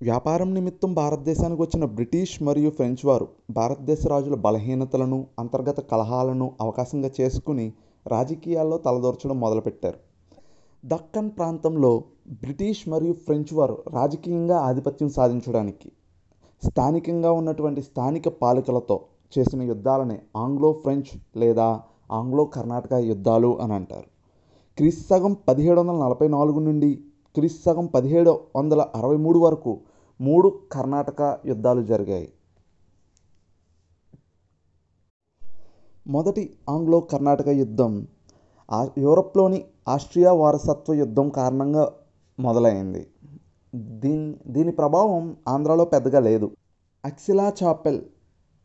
వ్యాపారం నిమిత్తం భారతదేశానికి వచ్చిన బ్రిటిష్ మరియు ఫ్రెంచ్ వారు భారతదేశ రాజుల బలహీనతలను అంతర్గత కలహాలను అవకాశంగా చేసుకుని రాజకీయాల్లో తలదూర్చడం మొదలుపెట్టారు. దక్కన్ ప్రాంతంలో బ్రిటిష్ మరియు ఫ్రెంచ్ వారు రాజకీయంగా ఆధిపత్యం సాధించడానికి స్థానికంగా ఉన్నటువంటి స్థానిక పాలకులతో చేసిన యుద్ధాలనే ఆంగ్లో ఫ్రెంచ్ లేదా ఆంగ్లో కర్ణాటక యుద్ధాలు అని అంటారు. క్రీస్తు సగం పదిహేడు వందల నలభై నాలుగు నుండి క్రీస్తు సగం పదిహేడు వందల అరవై మూడు వరకు మూడు కర్ణాటక యుద్ధాలు జరిగాయి. మొదటి ఆంగ్లో కర్ణాటక యుద్ధం. ఆ యూరప్లోని ఆస్ట్రియా వారసత్వ యుద్ధం కారణంగా మొదలైంది. దీని దీని ప్రభావం ఆంధ్రాలో పెద్దగా లేదు. అక్సిలా చాపెల్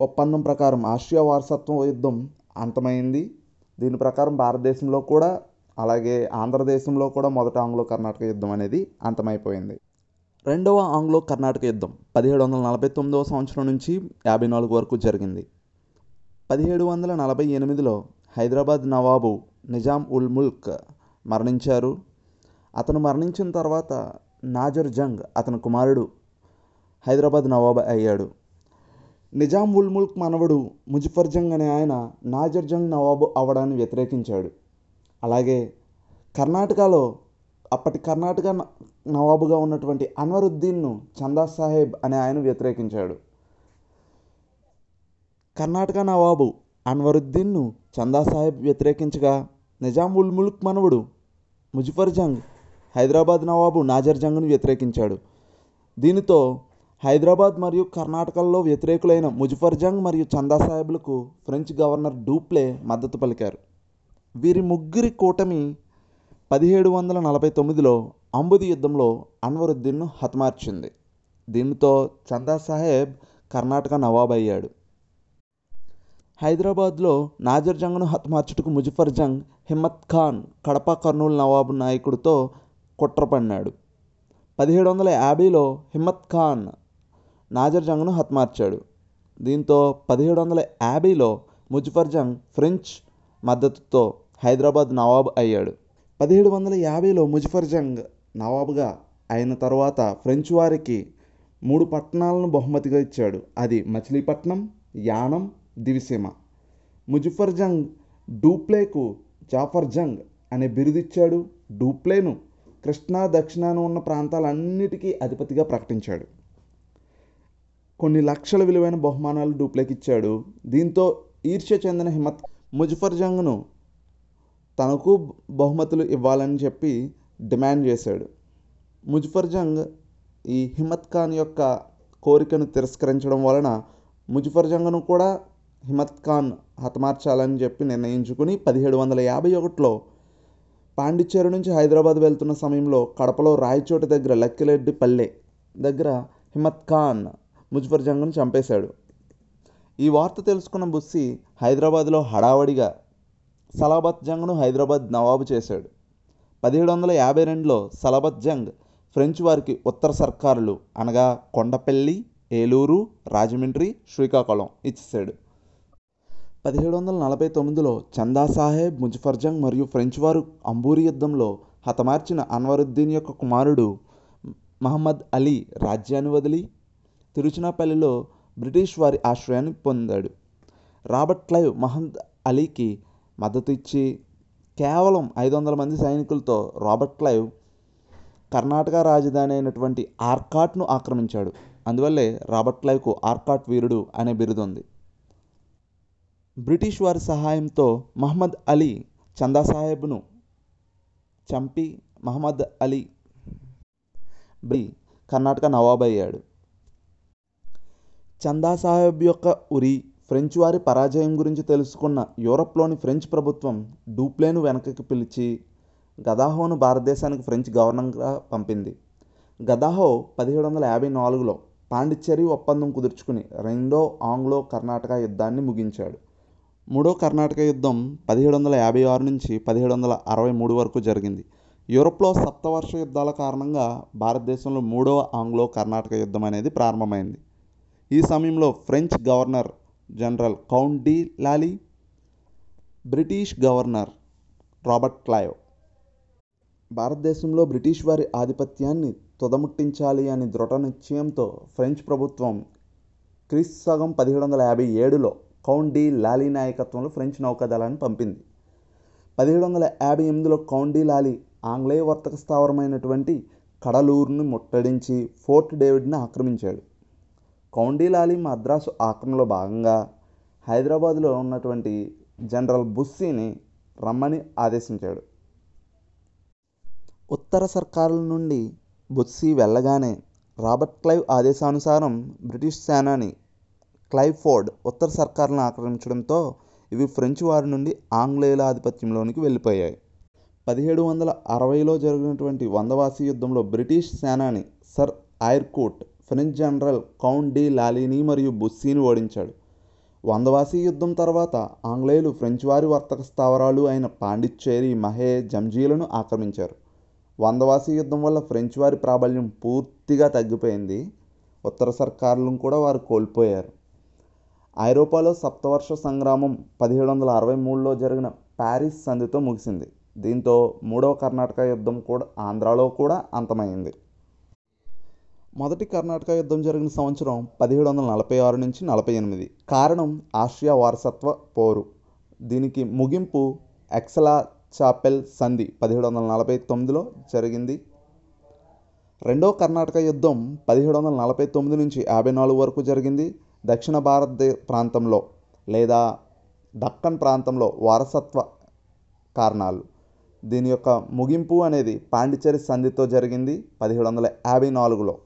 ఒప్పందం ప్రకారం ఆస్ట్రియా వారసత్వ యుద్ధం అంతమైంది. దీని ప్రకారం భారతదేశంలో కూడా అలాగే ఆంధ్రదేశంలో కూడా మొదట ఆంగ్లో కర్ణాటక యుద్ధం అనేది అంతమైపోయింది. రెండవ ఆంగ్లో కర్ణాటక యుద్ధం పదిహేడు వందల నలభై తొమ్మిదవ సంవత్సరం నుంచి యాభై నాలుగు వరకు జరిగింది. పదిహేడు వందల నలభై ఎనిమిదిలో హైదరాబాద్ నవాబు నిజాం ఉల్ ముల్క్ మరణించారు. అతను మరణించిన తర్వాత నాజర్ జంగ్ అతని కుమారుడు హైదరాబాద్ నవాబు అయ్యాడు. నిజాం ఉల్ ముల్క్ మనవడు ముజఫర్ జంగ్ అనే ఆయన నాజర్ జంగ్ నవాబు అవ్వడాన్ని వ్యతిరేకించాడు. అలాగే కర్ణాటకలో అప్పటి కర్ణాటక నవాబుగా ఉన్నటువంటి అన్వరుద్దీన్ను చందా సాహెబ్ అనే ఆయన వ్యతిరేకించాడు. కర్ణాటక నవాబు అన్వరుద్దీన్ను చందా సాహెబ్ వ్యతిరేకించగా నిజాం ఉల్ ముల్క్ మనవడు ముజఫర్ జంగ్ హైదరాబాద్ నవాబు నాజర్ జంగ్ను వ్యతిరేకించాడు. దీనితో హైదరాబాద్ మరియు కర్ణాటకల్లో వ్యతిరేకులైన ముజఫర్ జంగ్ మరియు చందా సాహెబ్లకు ఫ్రెంచ్ గవర్నర్ డూప్లే మద్దతు పలికారు. వీరి ముగ్గురి కూటమి పదిహేడు వందల నలభై తొమ్మిదిలో అంబుది యుద్ధంలో అన్వరుద్దీన్ను హతమార్చింది. దీనితో చందా సాహెబ్ కర్ణాటక నవాబ్ అయ్యాడు హైదరాబాద్లో నాజర్ జంగ్ను హతమార్చుటకు ముజఫర్ జంగ్ హిమ్మత్ ఖాన్ కడప కర్నూలు నవాబు నాయకుడితో కుట్ర పన్నాడు పదిహేడు వందల యాభైలో హిమ్మత్ ఖాన్ నాజర్ జంగ్ను హతమార్చాడు. దీంతో పదిహేడు వందల యాభైలో ముజఫర్ జంగ్ ఫ్రెంచ్ మద్దతుతో హైదరాబాద్ నవాబ్ అయ్యాడు. పదిహేడు వందల యాభైలో ముజఫర్ జంగ్ నవాబుగా అయిన తర్వాత ఫ్రెంచ్ వారికి మూడు పట్టణాలను బహుమతిగా ఇచ్చాడు. అది మచిలీపట్నం యానం దివిసీమ. ముజఫర్ జంగ్ డూప్లేకు జాఫర్ జంగ్ అనే బిరుదిచ్చాడు డూప్లేను కృష్ణా దక్షిణాన ఉన్న ప్రాంతాలన్నిటికీ అధిపతిగా ప్రకటించాడు. కొన్ని లక్షల విలువైన బహుమానాలు డూప్లేకి ఇచ్చాడు దీంతో ఈర్ష్య చెందిన హిమత్ ముజఫర్ జంగ్ను తనకు బహుమతులు ఇవ్వాలని చెప్పి డిమాండ్ చేశాడు. ముజఫర్ జంగ్ ఈ హిమత్ ఖాన్ యొక్క కోరికను తిరస్కరించడం వలన ముజఫర్ జంగ్ను కూడా హిమత్ ఖాన్ హతమార్చాలని చెప్పి నిర్ణయించుకుని పదిహేడు వందల యాభై ఒకటిలో పాండిచ్చేరి నుంచి హైదరాబాద్ వెళ్తున్న సమయంలో కడపలో రాయచోటి దగ్గర లక్కిరెడ్డి పల్లె దగ్గర హిమత్ ఖాన్ ముజఫర్ జంగ్ను చంపేశాడు. ఈ వార్త తెలుసుకున్న బుస్సి హైదరాబాద్లో హడావడిగా సలాబత్ జంగ్ను హైదరాబాద్ నవాబు చేశాడు. పదిహేడు వందల యాభై రెండులో సలాబత్ జంగ్ ఫ్రెంచ్ వారికి ఉత్తర సర్కారులు అనగా కొండపల్లి ఏలూరు రాజమండ్రి శ్రీకాకుళం ఇచ్చేశాడు. పదిహేడు వందల నలభై తొమ్మిదిలో చందా సాహెబ్ ముజఫర్ జంగ్ మరియు ఫ్రెంచ్ వారు అంబూరి యుద్ధంలో హతమార్చిన అన్వరుద్దీన్ యొక్క కుమారుడు మహమ్మద్ అలీ రాజ్యాన్ని వదిలి తిరుచినాపల్లిలో బ్రిటిష్ వారి ఆశ్రయాన్ని పొందాడు. రాబర్ట్ క్లైవ్ మహమ్మద్ అలీకి మద్దతు ఇచ్చి కేవలం ఐదు వందల మంది సైనికులతో రాబర్ట్ క్లైవ్ కర్ణాటక రాజధాని అయినటువంటి ఆర్కాట్ను ఆక్రమించాడు. అందువల్లే రాబర్ట్ క్లైవ్కు ఆర్కాట్ వీరుడు అనే బిరుదు ఉంది. బ్రిటిష్ వారి సహాయంతో మహమ్మద్ అలీ చందా సాహెబ్ను చంపి మహమ్మద్ అలీ బి కర్ణాటక నవాబ్ అయ్యాడు. చందా సాహెబ్ యొక్క ఉరి ఫ్రెంచ్ వారి పరాజయం గురించి తెలుసుకున్న యూరప్లోని ఫ్రెంచ్ ప్రభుత్వం డూప్లేను వెనకకి పిలిచి గదాహోను భారతదేశానికి ఫ్రెంచ్ గవర్నర్గా పంపింది. గదాహో పదిహేడు వందల యాభై నాలుగులో పాండిచ్చేరి ఒప్పందం కుదుర్చుకుని రెండో ఆంగ్లో కర్ణాటక యుద్ధాన్ని ముగించాడు. మూడో కర్ణాటక యుద్ధం పదిహేడు వందల యాభై ఆరు నుంచి పదిహేడు వందల అరవై మూడు వరకు జరిగింది. యూరప్లో సప్తవర్ష యుద్ధాల కారణంగా భారతదేశంలో మూడవ ఆంగ్లో కర్ణాటక యుద్ధం అనేది ప్రారంభమైంది. ఈ సమయంలో French governor general count de Lally British governor Robert Clive. భారతదేశంలో బ్రిటిష్ వారి ఆధిపత్యాన్ని తుదముట్టించాలి అని దృఢ నిశ్చయంతో ఫ్రెంచ్ ప్రభుత్వం క్రీస్తు సగం పదిహేడు వందల యాభై ఏడులో కౌంట్ డి లాలీ నాయకత్వంలో ఫ్రెంచ్ నౌకాదళాన్ని పంపింది. పదిహేడు వందల యాభై ఎనిమిదిలో కౌంట్ డి లాలీ ఆంగ్లేయ వర్తక స్థావరమైనటువంటి కడలూరును ముట్టడించి ఫోర్ట్ డేవిడ్ని ఆక్రమించాడు. కౌండిలాలి మద్రాసు ఆక్రమణలో భాగంగా హైదరాబాదులో ఉన్నటువంటి జనరల్ బుస్సీని రమ్మని ఆదేశించాడు. ఉత్తర సర్కారుల నుండి బుస్సీ వెళ్ళగానే రాబర్ట్ క్లైవ్ ఆదేశానుసారం బ్రిటిష్ సేనాని క్లైవ్ ఫోర్డ్ ఉత్తర సర్కారులను ఆక్రమించడంతో ఇవి ఫ్రెంచ్ వారి నుండి ఆంగ్లేయుల ఆధిపత్యంలోనికి వెళ్ళిపోయాయి. పదిహేడు వందల అరవైలో జరిగినటువంటి వందవాసి యుద్ధంలో బ్రిటిష్ సేనాని sir Eyre Coote French general count de లాలీని మరియు బుస్సీని ఓడించాడు. వందవాసి యుద్ధం తర్వాత ఆంగ్లేయులు ఫ్రెంచ్ వారి వర్తక స్థావరాలు అయిన పాండిచ్చేరి మహే జంజీలను ఆక్రమించారు. వందవాసి యుద్ధం వల్ల ఫ్రెంచ్ వారి ప్రాబల్యం పూర్తిగా తగ్గిపోయింది. ఉత్తర సర్కారులను కూడా వారు కోల్పోయారు. ఐరోపాలో సప్తవర్ష సంగ్రామం పదిహేడు వందల అరవై మూడులో జరిగిన ప్యారిస్ సంధితో ముగిసింది. దీంతో మూడవ కర్ణాటక యుద్ధం కూడా ఆంధ్రాలో కూడా అంతమైంది. మొదటి కర్ణాటక యుద్ధం జరిగిన సంవత్సరం పదిహేడు వందల నలభై ఆరు నుంచి నలభై ఎనిమిది. కారణం ఆస్ట్రియా వారసత్వ పోరు. దీనికి ముగింపు ఎక్సలా చాపెల్ సంధి పదిహేడు వందల నలభై తొమ్మిదిలో జరిగింది. రెండో కర్ణాటక యుద్ధం పదిహేడు వందల నలభై తొమ్మిది నుంచి యాభై నాలుగు వరకు జరిగింది. దక్షిణ భారత ప్రాంతంలో లేదా దక్కన్ ప్రాంతంలో వారసత్వ కారణాలు. దీని యొక్క ముగింపు అనేది పాండిచేరి సంధితో జరిగింది పదిహేడు వందల యాభై నాలుగులో.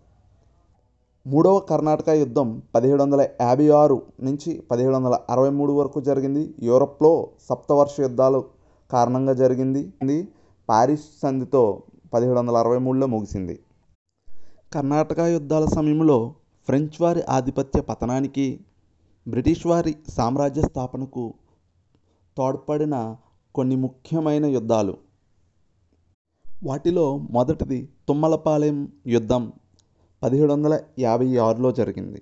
మూడవ కర్ణాటక యుద్ధం పదిహేడు వందల యాభై ఆరు నుంచి పదిహేడు వందల అరవై మూడు వరకు జరిగింది. యూరప్లో సప్తవర్ష యుద్ధాలు కారణంగా జరిగింది. ఇది పారిస్ సంధితో పదిహేడు వందల అరవై మూడులో ముగిసింది. కర్ణాటక యుద్ధాల సమయంలో ఫ్రెంచ్ వారి ఆధిపత్య పతనానికి బ్రిటిష్ వారి సామ్రాజ్య స్థాపనకు తోడ్పడిన కొన్ని ముఖ్యమైన యుద్ధాలు. వాటిలో మొదటిది తుమ్మలపాలెం యుద్ధం. పదిహేడు వందల యాభై ఆరులో జరిగింది.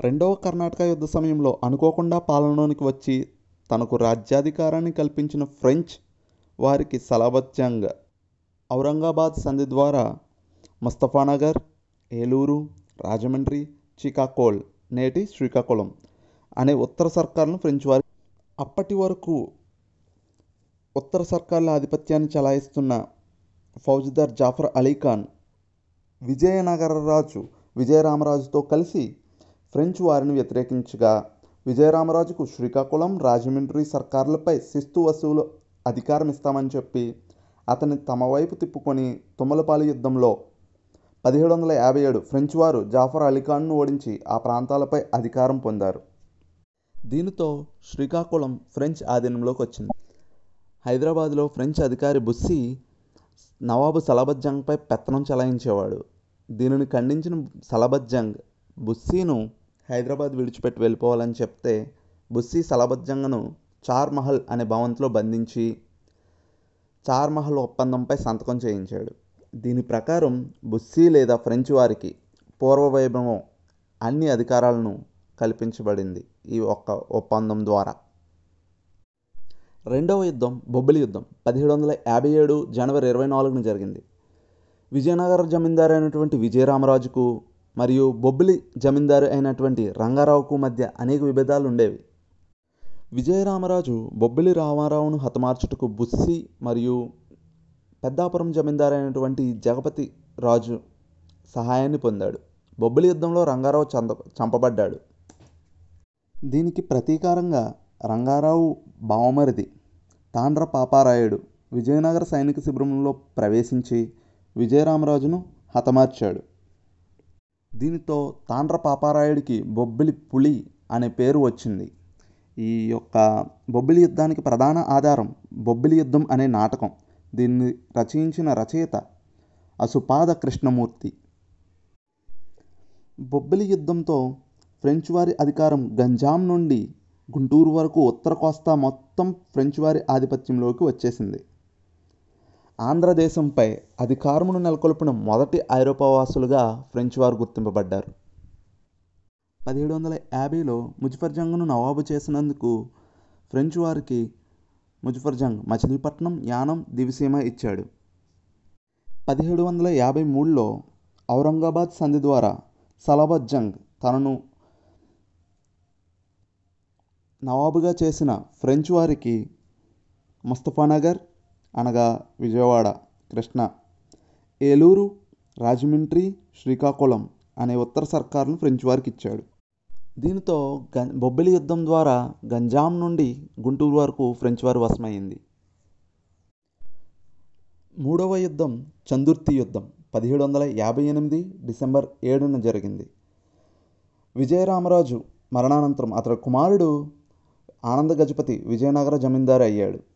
రెండవ కర్ణాటక యుద్ధ సమయంలో అనుకోకుండా పాలనలోనికి వచ్చి తనకు రాజ్యాధికారాన్ని కల్పించిన ఫ్రెంచ్ వారికి సలాబత్ జంగ్ ఔరంగాబాద్ సంధి ద్వారా ముస్తఫానగర్ ఏలూరు రాజమండ్రి చికాకోల్ నేటి శ్రీకాకుళం అనే ఉత్తర సర్కార్లను ఫ్రెంచ్ వారి అప్పటి వరకు ఉత్తర సర్కార్ల ఆధిపత్యాన్ని చలాయిస్తున్న ఫౌజ్దార్ జాఫర్ అలీ ఖాన్ విజయనగర రాజు విజయరామరాజుతో కలిసి ఫ్రెంచ్ వారిని వ్యతిరేకించగా విజయరామరాజుకు శ్రీకాకుళం రాజమండ్రి సర్కార్లపై శిస్తు వసూలు అధికారం ఇస్తామని చెప్పి అతన్ని తమ వైపు తిప్పుకొని తుమ్మలపాలి యుద్ధంలో పదిహేడు వందల యాభై ఏడు ఫ్రెంచ్ వారు జాఫర్ అలీఖాన్ను ఓడించి ఆ ప్రాంతాలపై అధికారం పొందారు. దీనితో శ్రీకాకుళం ఫ్రెంచ్ ఆధీనంలోకి వచ్చింది. హైదరాబాద్లో ఫ్రెంచ్ అధికారి బుస్సీ నవాబు సలాబత్ జంగ్పై పెత్తనం చెలాయించేవాడు. దీనిని ఖండించిన సలాబత్ జంగ్ బుస్సీను హైదరాబాద్ విడిచిపెట్టి వెళ్ళిపోవాలని చెప్తే బుస్సీ సలాబత్ జంగ్ను చార్మహల్ అనే భవంతిలో బంధించి చార్మహల్ ఒప్పందంపై సంతకం చేయించాడు. దీని ప్రకారం బుస్సీ లేదా ఫ్రెంచ్ వారికి పూర్వ వైభవం అన్ని అధికారాలను కల్పించబడింది ఈ ఒక్క ఒప్పందం ద్వారా. రెండవ యుద్ధం బొబ్బిలి యుద్ధం పదిహేడు వందల యాభై ఏడు జనవరి ఇరవై నాలుగున జరిగింది. విజయనగర జమీందారు అయినటువంటి విజయరామరాజుకు మరియు బొబ్బిలి జమీందారు అయినటువంటి రంగారావుకు మధ్య అనేక విభేదాలు ఉండేవి. విజయరామరాజు బొబ్బిలి రామారావును హతమార్చుటకు బుస్సి మరియు పెద్దాపురం జమీందారు అయినటువంటి జగపతి రాజు సహాయాన్ని పొందాడు. బొబ్బిలి యుద్ధంలో రంగారావు చంద చంపబడ్డాడు. దీనికి ప్రతీకారంగా రంగారావు బావమరిది తాండ్ర పాపారాయుడు విజయనగర సైనిక శిబిరంలో ప్రవేశించి విజయరామరాజును హతమార్చాడు. దీనితో తాండ్ర పాపారాయుడికి బొబ్బిలి పులి అనే పేరు వచ్చింది. ఈ యొక్క బొబ్బిలి యుద్ధానికి ప్రధాన ఆధారం బొబ్బిలి యుద్ధం అనే నాటకం. దీన్ని రచయించిన రచయిత అసుపాద కృష్ణమూర్తి బొబ్బిలి యుద్ధంతో ఫ్రెంచ్ వారి అధికారం గంజాం నుండి గుంటూరు వరకు ఉత్తర కోస్తా మొత్తం ఫ్రెంచ్ వారి ఆధిపత్యంలోకి వచ్చేసింది. ఆంధ్రదేశంపై అధికారమును నెలకొల్పిన మొదటి ఐరోపా వాసులుగా ఫ్రెంచ్ వారు గుర్తింపబడ్డారు. పదిహేడు వందల యాభైలో ముజఫర్ జంగ్ను నవాబు చేసినందుకు ఫ్రెంచ్ వారికి ముజఫర్ జంగ్ మచిలీపట్నం యానం దివిసీమ ఇచ్చాడు. పదిహేడు వందల యాభై మూడులో ఔరంగాబాద్ సంధి ద్వారా సలాబత్ జంగ్ తనను నవాబుగా చేసిన ఫ్రెంచ్ వారికి ముస్తఫానగర్ అనగా విజయవాడ కృష్ణ. ఏలూరు రాజమండ్రి శ్రీకాకుళం అనే ఉత్తర సర్కారును ఫ్రెంచ్ వారికి ఇచ్చాడు దీనితో గం బొబ్బిలి యుద్ధం ద్వారా గంజాం నుండి గుంటూరు వరకు ఫ్రెంచ్ వారి వశమైంది మూడవ యుద్ధం చందుర్తి యుద్ధం పదిహేడు వందల యాభై ఎనిమిది డిసెంబర్ ఏడున జరిగింది. విజయరామరాజు మరణానంతరం అతడి కుమారుడు ఆనంద గజపతి విజయనగర జమీందారు అయ్యాడు.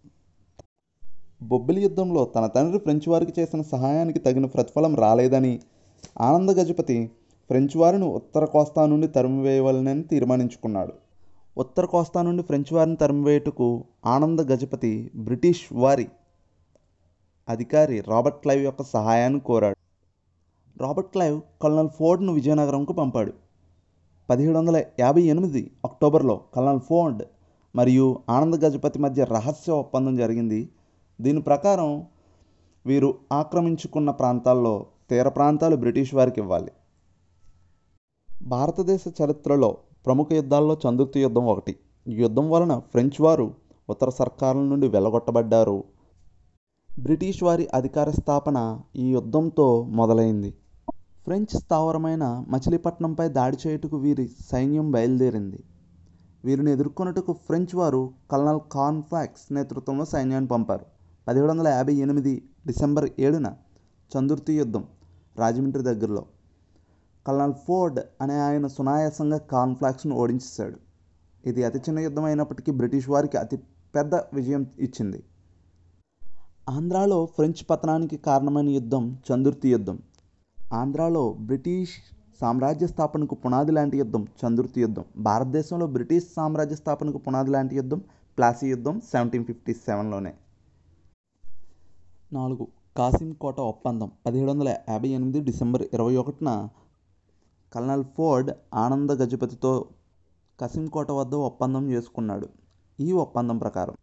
బొబ్బిలి యుద్ధంలో తన తండ్రి ఫ్రెంచ్ వారికి చేసిన సహాయానికి తగిన ప్రతిఫలం రాలేదని ఆనంద గజపతి ఫ్రెంచ్ వారిని ఉత్తర కోస్తా నుండి తరిమివేయవలనని తీర్మానించుకున్నాడు. ఉత్తర కోస్తా నుండి ఫ్రెంచ్ వారిని తరిమివేయుటకు ఆనంద గజపతి బ్రిటిష్ వారి అధికారి రాబర్ట్ క్లైవ్ యొక్క సహాయాన్ని కోరాడు. రాబర్ట్ క్లైవ్ కల్నల్ ఫోర్డ్ను విజయనగరంకు పంపాడు. పదిహేడు వందల యాభై ఎనిమిది అక్టోబర్లో కల్నల్ ఫోర్డ్ మరియు ఆనంద గజపతి మధ్య రహస్య ఒప్పందం జరిగింది. దీని ప్రకారం వీరు ఆక్రమించుకున్న ప్రాంతాల్లో తీర ప్రాంతాలు బ్రిటిష్ వారికి ఇవ్వాలి. భారతదేశ చరిత్రలో ప్రముఖ యుద్ధాల్లో చందుర్తి యుద్ధం ఒకటి. ఈ యుద్ధం వలన ఫ్రెంచ్ వారు ఉత్తర సర్కారుల నుండి వెలగొట్టబడ్డారు. బ్రిటిష్ వారి అధికార స్థాపన ఈ యుద్ధంతో మొదలైంది. ఫ్రెంచ్ స్థావరమైన మచిలీపట్నంపై దాడి చేయుటకు వీరి సైన్యం బయలుదేరింది. వీరిని ఎదుర్కొనుటకు ఫ్రెంచ్ వారు కల్నల్ కాన్ఫాక్స్ నేతృత్వంలో సైన్యాన్ని పంపారు. పదిహేడు వందల యాభై ఎనిమిది డిసెంబర్ ఏడున చందుర్తి యుద్ధం రాజమండ్రి దగ్గరలో. కల్నల్ ఫోర్డ్ అనే ఆయన సునాయాసంగా కాన్ఫ్లాక్స్ను ఓడించేశాడు. ఇది అతి చిన్న యుద్ధం అయినప్పటికీ బ్రిటిష్ వారికి అతి పెద్ద విజయం ఇచ్చింది. ఆంధ్రాలో ఫ్రెంచ్ పతనానికి కారణమైన యుద్ధం చందుర్తి యుద్ధం. ఆంధ్రాలో బ్రిటిష్ సామ్రాజ్య స్థాపనకు పునాది లాంటి యుద్ధం చందుర్తి యుద్ధం. భారతదేశంలో బ్రిటిష్ సామ్రాజ్య స్థాపనకు పునాది లాంటి యుద్ధం ప్లాసీ యుద్ధం సెవెంటీన్ ఫిఫ్టీ సెవెన్లోనే. నాలుగు. కాసిం కోట ఒప్పందం. పదిహేడు వందల యాభై ఎనిమిది డిసెంబర్ ఇరవై ఒకటిన కల్నల్ ఫోర్డ్ ఆనంద గజపతితో కసింకోట వద్ద ఒప్పందం చేసుకున్నాడు. ఈ ఒప్పందం ప్రకారం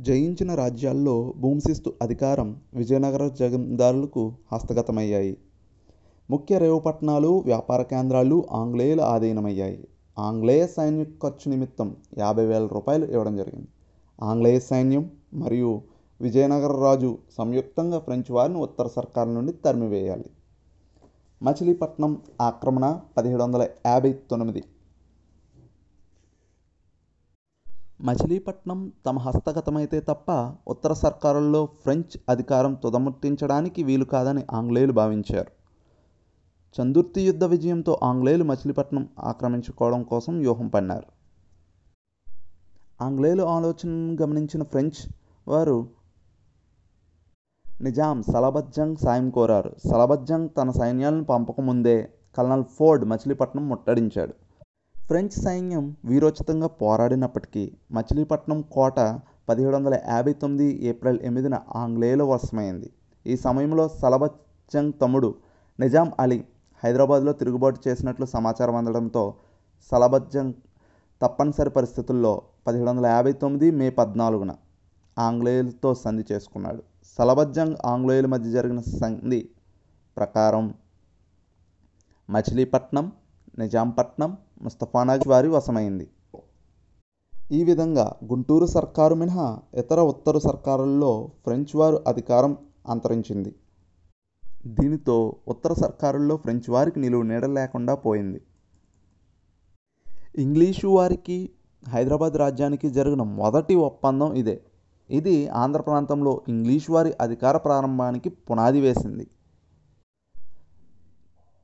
జయించిన రాజ్యాల్లో భూమిశిస్తు అధికారం విజయనగర జమీందారులకు హస్తగతమయ్యాయి. ముఖ్య రేవు పట్టణాలు వ్యాపార కేంద్రాలు ఆంగ్లేయుల ఆధీనమయ్యాయి. ఆంగ్లేయ సైన్య ఖర్చు నిమిత్తం యాభై వేల రూపాయలు ఇవ్వడం జరిగింది. ఆంగ్లేయ సైన్యం మరియు విజయనగర రాజు సంయుక్తంగా ఫ్రెంచ్ వారిని ఉత్తర సర్కారు నుండి తరిమివేయాలి. మచిలీపట్నం ఆక్రమణ పదిహేడు వందల యాభై తొమ్మిది. మచిలీపట్నం తమ హస్తగతమైతే తప్ప ఉత్తర సర్కారుల్లో ఫ్రెంచ్ అధికారం తుదముట్టించడానికి వీలు కాదని ఆంగ్లేయులు భావించారు. చందుర్తి యుద్ధ విజయంతో ఆంగ్లేయులు మచిలీపట్నం ఆక్రమించుకోవడం కోసం వ్యూహం పన్నారు ఆంగ్లేయుల ఆలోచనను గమనించిన ఫ్రెంచ్ వారు నిజాం సలబత్జంగ్ సాయం కోరారు. సలబత్జంగ్ తన సైన్యాలను పంపకముందే కల్నల్ ఫోర్డ్ మచిలీపట్నం ముట్టడించాడు. ఫ్రెంచ్ సైన్యం వీరోచితంగా పోరాడినప్పటికీ మచిలీపట్నం కోట పదిహేడు వందల యాభై తొమ్మిది ఏప్రిల్ ఎనిమిదిన ఆంగ్లేయుల వశమైంది. ఈ సమయంలో సలబత్ జంగ్ తమ్ముడు నిజాం అలీ హైదరాబాద్లో తిరుగుబాటు చేసినట్లు సమాచారం అందడంతో సలబత్ జంగ్ తప్పనిసరి పరిస్థితుల్లో పదిహేడు వందల యాభై తొమ్మిది మే పద్నాలుగున ఆంగ్లేయులతో సంధి చేసుకున్నాడు. సలబత్ జంగ్ ఆంగ్లేయుల మధ్య జరిగిన సంధి ప్రకారం మచిలీపట్నం నిజాంపట్నం ముస్తఫానగర్ వారి వశమైంది. ఈ విధంగా గుంటూరు సర్కారు మినహా ఇతర ఉత్తర సర్కారుల్లో ఫ్రెంచ్ వారు అధికారం అంతరించింది. దీనితో ఉత్తర సర్కారుల్లో ఫ్రెంచ్ వారికి నిలువు నీడ లేకుండా పోయింది. ఇంగ్లీషు వారికి హైదరాబాద్ రాజ్యానికి జరిగిన మొదటి ఒప్పందం ఇదే. ఇది ఆంధ్ర ప్రాంతంలో ఇంగ్లీష్ వారి అధికార ప్రారంభానికి పునాది వేసింది.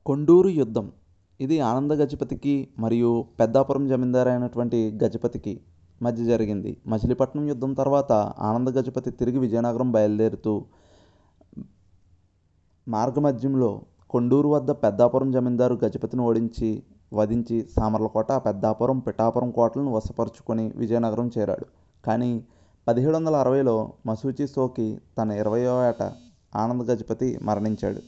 కొండూరు యుద్ధం. ఇది ఆనంద గజపతికి మరియు పెద్దాపురం జమీందారు అయినటువంటి గజపతికి మధ్య జరిగింది. మచిలీపట్నం యుద్ధం తర్వాత ఆనంద గజపతి తిరిగి విజయనగరం బయలుదేరుతూ మార్గమధ్యంలో కొండూరు వద్ద పెద్దాపురం జమీందారు గజపతిని ఓడించి వధించి సామర్లకోట పెద్దాపురం పిఠాపురం కోటలను వశపరుచుకొని విజయనగరం చేరాడు. కానీ పదిహేడు వందల అరవైలో మసూచి సోకి తన ఇరవయో ఏట ఆనంద గజపతి మరణించాడు.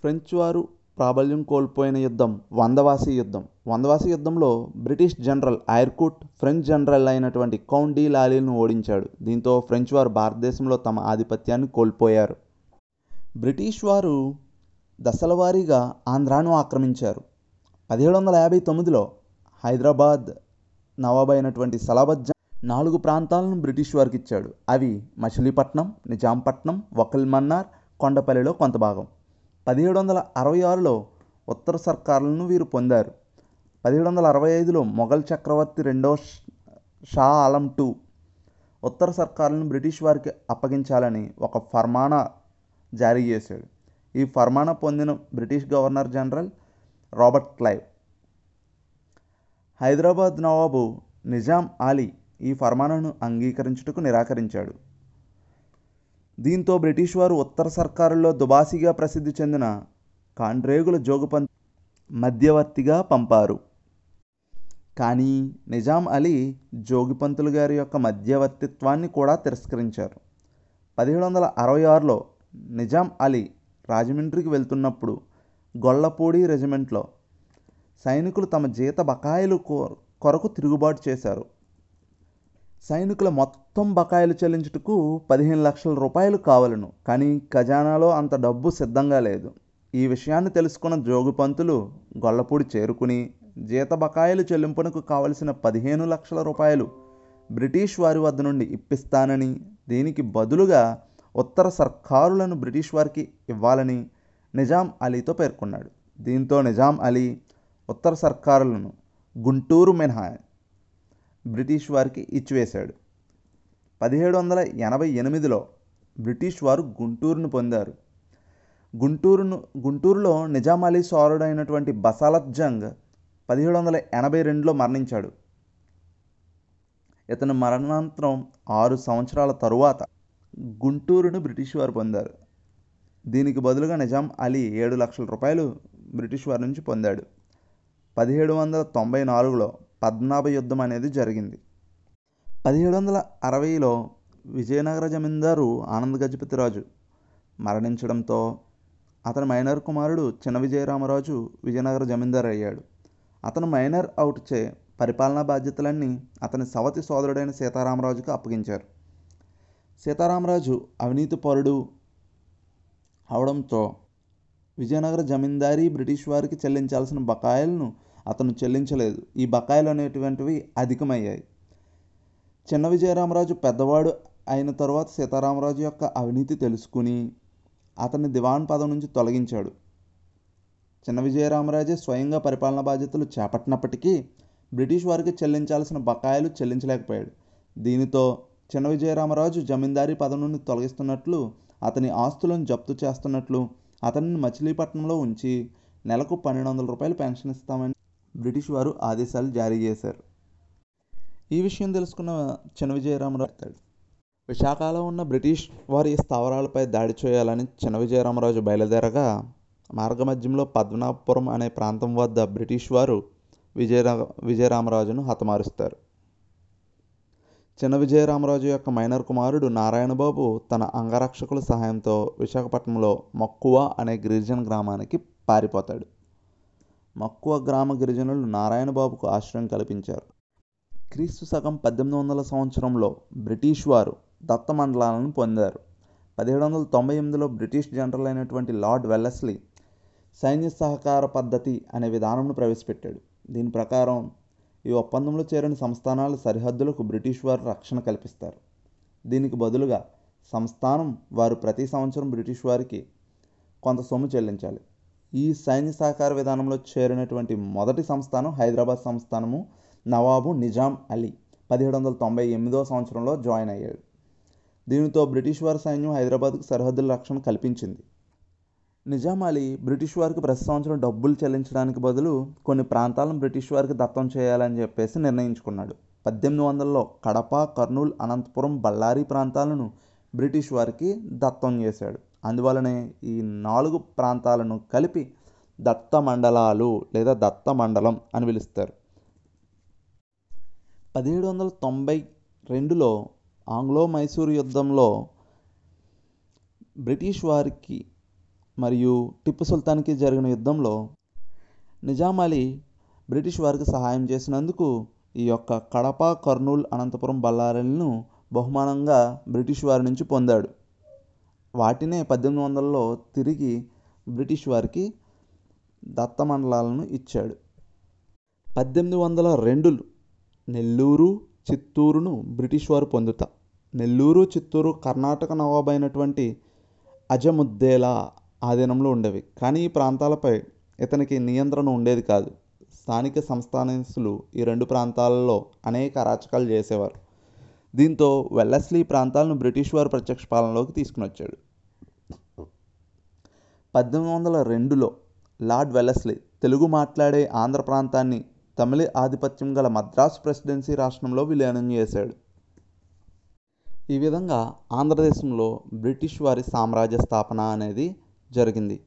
ఫ్రెంచ్ వారు ప్రాబల్యం కోల్పోయిన యుద్ధం వందవాసి యుద్ధం. వందవాసి యుద్ధంలో British general Eyre Coote French general అయినటువంటి కౌంట్ డి లాలీలను ఓడించాడు. దీంతో ఫ్రెంచ్ వారు భారతదేశంలో తమ ఆధిపత్యాన్ని కోల్పోయారు. బ్రిటిష్ వారు దశలవారీగా ఆంధ్రాను ఆక్రమించారు. పదిహేడు వందల యాభై తొమ్మిదిలో హైదరాబాద్ నవాబ్ అయినటువంటి సలాబత్ నాలుగు ప్రాంతాలను బ్రిటిష్ వారికి ఇచ్చాడు అవి మచిలీపట్నం నిజాంపట్నం వకల్ మన్నార్ కొండపల్లిలో కొంత భాగం. పదిహేడు వందల అరవై ఆరులో ఉత్తర సర్కారులను వీరు పొందారు. పదిహేడు వందల అరవై ఐదులో మొఘల్ చక్రవర్తి రెండో షా ఆలం టూ ఉత్తర సర్కారులను బ్రిటిష్ వారికి అప్పగించాలని ఒక ఫర్మానా జారీ చేశాడు. ఈ ఫర్మానా పొందిన British governor general Robert Clive Hyderabad nawab Nizam Ali ఈ ఫర్మానాను అంగీకరించుటకు నిరాకరించాడు. దీంతో బ్రిటిష్ వారు ఉత్తర సర్కారుల్లో దుబాసిగా ప్రసిద్ధి చెందిన కాండ్రేగుల జోగుపంత్ మధ్యవర్తిగా పంపారు. కానీ నిజాం అలీ జోగిపంతులు గారి యొక్క మధ్యవర్తిత్వాన్ని కూడా తిరస్కరించారు. పదిహేడు వందల అరవై ఆరులో నిజాం అలీ రాజమండ్రికి వెళ్తున్నప్పుడు గొల్లపూడి రెజిమెంట్లో సైనికులు తమ జీత బకాయిలు కొరకు తిరుగుబాటు చేశారు. సైనికుల మొత్తం బకాయిలు చెల్లించుటకు పదిహేను లక్షల రూపాయలు కావలను. కానీ ఖజానాలో అంత డబ్బు సిద్ధంగా లేదు. ఈ విషయాన్ని తెలుసుకున్న జోగుపంతులు గొల్లపూడి చేరుకుని జీత బకాయిలు చెల్లింపునకు కావలసిన పదిహేను లక్షల రూపాయలు బ్రిటిష్ వారి వద్ద నుండి ఇప్పిస్తానని దీనికి బదులుగా ఉత్తర సర్కారులను బ్రిటిష్ వారికి ఇవ్వాలని నిజాం అలీతో పేర్కొన్నాడు. దీంతో నిజాం అలీ ఉత్తర సర్కారులను గుంటూరు మినహా బ్రిటిష్ వారికి ఇచ్చివేశాడు. పదిహేడు వందల ఎనభై ఎనిమిదిలో బ్రిటిష్ వారు గుంటూరును పొందారు. గుంటూరును గుంటూరులో నిజాం అలీ సోరుడైనటువంటి బసాలత్ జంగ్ పదిహేడు వందల ఎనభై రెండులో మరణించాడు. ఇతను మరణానంతరం ఆరు సంవత్సరాల తరువాత గుంటూరును బ్రిటిష్ వారు పొందారు. దీనికి బదులుగా నిజాం అలీ ఏడు లక్షల రూపాయలు బ్రిటిష్ వారి నుంచి పొందాడు. పదిహేడు వందల తొంభై నాలుగులో పద్మనాభ యుద్ధం అనేది జరిగింది. పదిహేడు వందల అరవైలో విజయనగర జమీందారు ఆనంద గజపతిరాజు మరణించడంతో అతని మైనర్ కుమారుడు చిన్న విజయరామరాజు విజయనగర జమీందారు అయ్యాడు. అతను మైనర్ అవుట్ చే పరిపాలనా బాధ్యతలన్నీ అతని సవతి సోదరుడైన సీతారామరాజుకు అప్పగించారు. సీతారామరాజు అవినీతి పరుడు అవడంతో విజయనగర జమీందారీ బ్రిటిష్ వారికి చెల్లించాల్సిన బకాయిలను అతను చెల్లించలేదు. ఈ బకాయిలు అనేటువంటివి అధికమయ్యాయి. చిన్న విజయరామరాజు పెద్దవాడు అయిన తర్వాత సీతారామరాజు యొక్క అవినీతి తెలుసుకుని అతన్ని దివాన్ పదం నుంచి తొలగించాడు. చిన్న విజయరామరాజే స్వయంగా పరిపాలనా బాధ్యతలు చేపట్టినప్పటికీ బ్రిటిష్ వారికి చెల్లించాల్సిన బకాయిలు చెల్లించలేకపోయాడు. దీనితో చిన్న విజయరామరాజు జమీందారీ పదం నుండి తొలగిస్తున్నట్లు అతని ఆస్తులను జప్తు చేస్తున్నట్లు అతనిని మచిలీపట్నంలో ఉంచి నెలకు పన్నెండు వందల రూపాయలు పెన్షన్ ఇస్తామని బ్రిటిష్ వారు ఆదేశాలు జారీ చేశారు. ఈ విషయం తెలుసుకున్న చిన్న విజయరామరాజు విశాఖలో ఉన్న బ్రిటిష్ వారి స్థావరాలపై దాడి చేయాలని చిన్న విజయరామరాజు బయలుదేరగా మార్గమధ్యంలో పద్మనాభపురం అనే ప్రాంతం వద్ద బ్రిటిష్ వారు విజయరా విజయరామరాజును హతమారుస్తారు. చిన్న విజయరామరాజు యొక్క మైనర్ కుమారుడు నారాయణబాబు తన అంగరక్షకుల సహాయంతో విశాఖపట్నంలో మక్కువ అనే గిరిజన గ్రామానికి పారిపోతాడు. మక్కువ గ్రామ గిరిజనులు నారాయణబాబుకు ఆశ్రయం కల్పించారు. క్రీస్తు సగం పద్దెనిమిది వందల సంవత్సరంలో బ్రిటిష్ వారు దత్త మండలాలను పొందారు. పదిహేడు వందల తొంభై ఎనిమిదిలో బ్రిటిష్ జనరల్ అయినటువంటి లార్డ్ వెల్లస్లీ సైన్య సహకార పద్ధతి అనే విధానంను ప్రవేశపెట్టాడు. దీని ప్రకారం ఈ ఒప్పందంలో చేరిన సంస్థానాల సరిహద్దులకు బ్రిటిష్ వారు రక్షణ కల్పిస్తారు. దీనికి బదులుగా సంస్థానం వారు ప్రతి సంవత్సరం బ్రిటిష్ వారికి కొంత సొమ్ము చెల్లించాలి. ఈ సైన్య సహకార విధానంలో చేరినటువంటి మొదటి సంస్థానం హైదరాబాద్ సంస్థానము నవాబు నిజాం అలీ. పదిహేడు వందల తొంభై ఎనిమిదో సంవత్సరంలో జాయిన్ అయ్యాడు. దీనితో బ్రిటిష్ వారి సైన్యం హైదరాబాద్కు సరిహద్దుల రక్షణ కల్పించింది. నిజాం అలీ బ్రిటిష్ వారికి ప్రతి సంవత్సరం డబ్బులు చెల్లించడానికి బదులు కొన్ని ప్రాంతాలను బ్రిటిష్ వారికి దత్తం చేయాలని చెప్పేసి నిర్ణయించుకున్నాడు. పద్దెనిమిది వందలలో కడప కర్నూలు అనంతపురం బళ్ళారి ప్రాంతాలను బ్రిటిష్ వారికి దత్తం చేశాడు. అందువలనే ఈ నాలుగు ప్రాంతాలను కలిపి దత్త మండలాలు లేదా దత్త మండలం అని పిలుస్తారు. పదిహేడు వందల తొంభై రెండులో ఆంగ్లో మైసూర్ యుద్ధంలో బ్రిటిష్ వారికి మరియు టిప్పు సుల్తాన్కి జరిగిన యుద్ధంలో నిజాం అలీ బ్రిటిష్ వారికి సహాయం చేసినందుకు ఈ యొక్క కడప కర్నూలు అనంతపురం బళ్ళారీలను బహుమానంగా బ్రిటిష్ వారి నుంచి పొందాడు. వాటినే పద్దెనిమిది వందలలో తిరిగి బ్రిటిష్ వారికి దత్తమండలాలను ఇచ్చాడు. పద్దెనిమిది వందల రెండులో నెల్లూరు చిత్తూరును బ్రిటిష్ వారు పొందుతా నెల్లూరు చిత్తూరు కర్ణాటక నవాబు అయినటువంటి అజముద్దేలా ఆధీనంలో ఉండేవి. కానీ ఈ ప్రాంతాలపై ఇతనికి నియంత్రణ ఉండేది కాదు. స్థానిక సంస్థానస్తులు ఈ రెండు ప్రాంతాలలో అనేక అరాచకాలు చేసేవారు. దీంతో వెల్లస్లీ ప్రాంతాలను బ్రిటిష్ వారు ప్రత్యక్ష పాలనలోకి తీసుకుని వచ్చాడు. పద్దెనిమిది వందల రెండులో లార్డ్ వెలెస్లీ తెలుగు మాట్లాడే ఆంధ్ర ప్రాంతాన్ని తమిళ ఆధిపత్యం గల మద్రాసు ప్రెసిడెన్సీ రాష్ట్రంలో విలీనం చేశాడు. ఈ విధంగా ఆంధ్రదేశంలో బ్రిటిష్ వారి సామ్రాజ్య స్థాపన అనేది జరిగింది.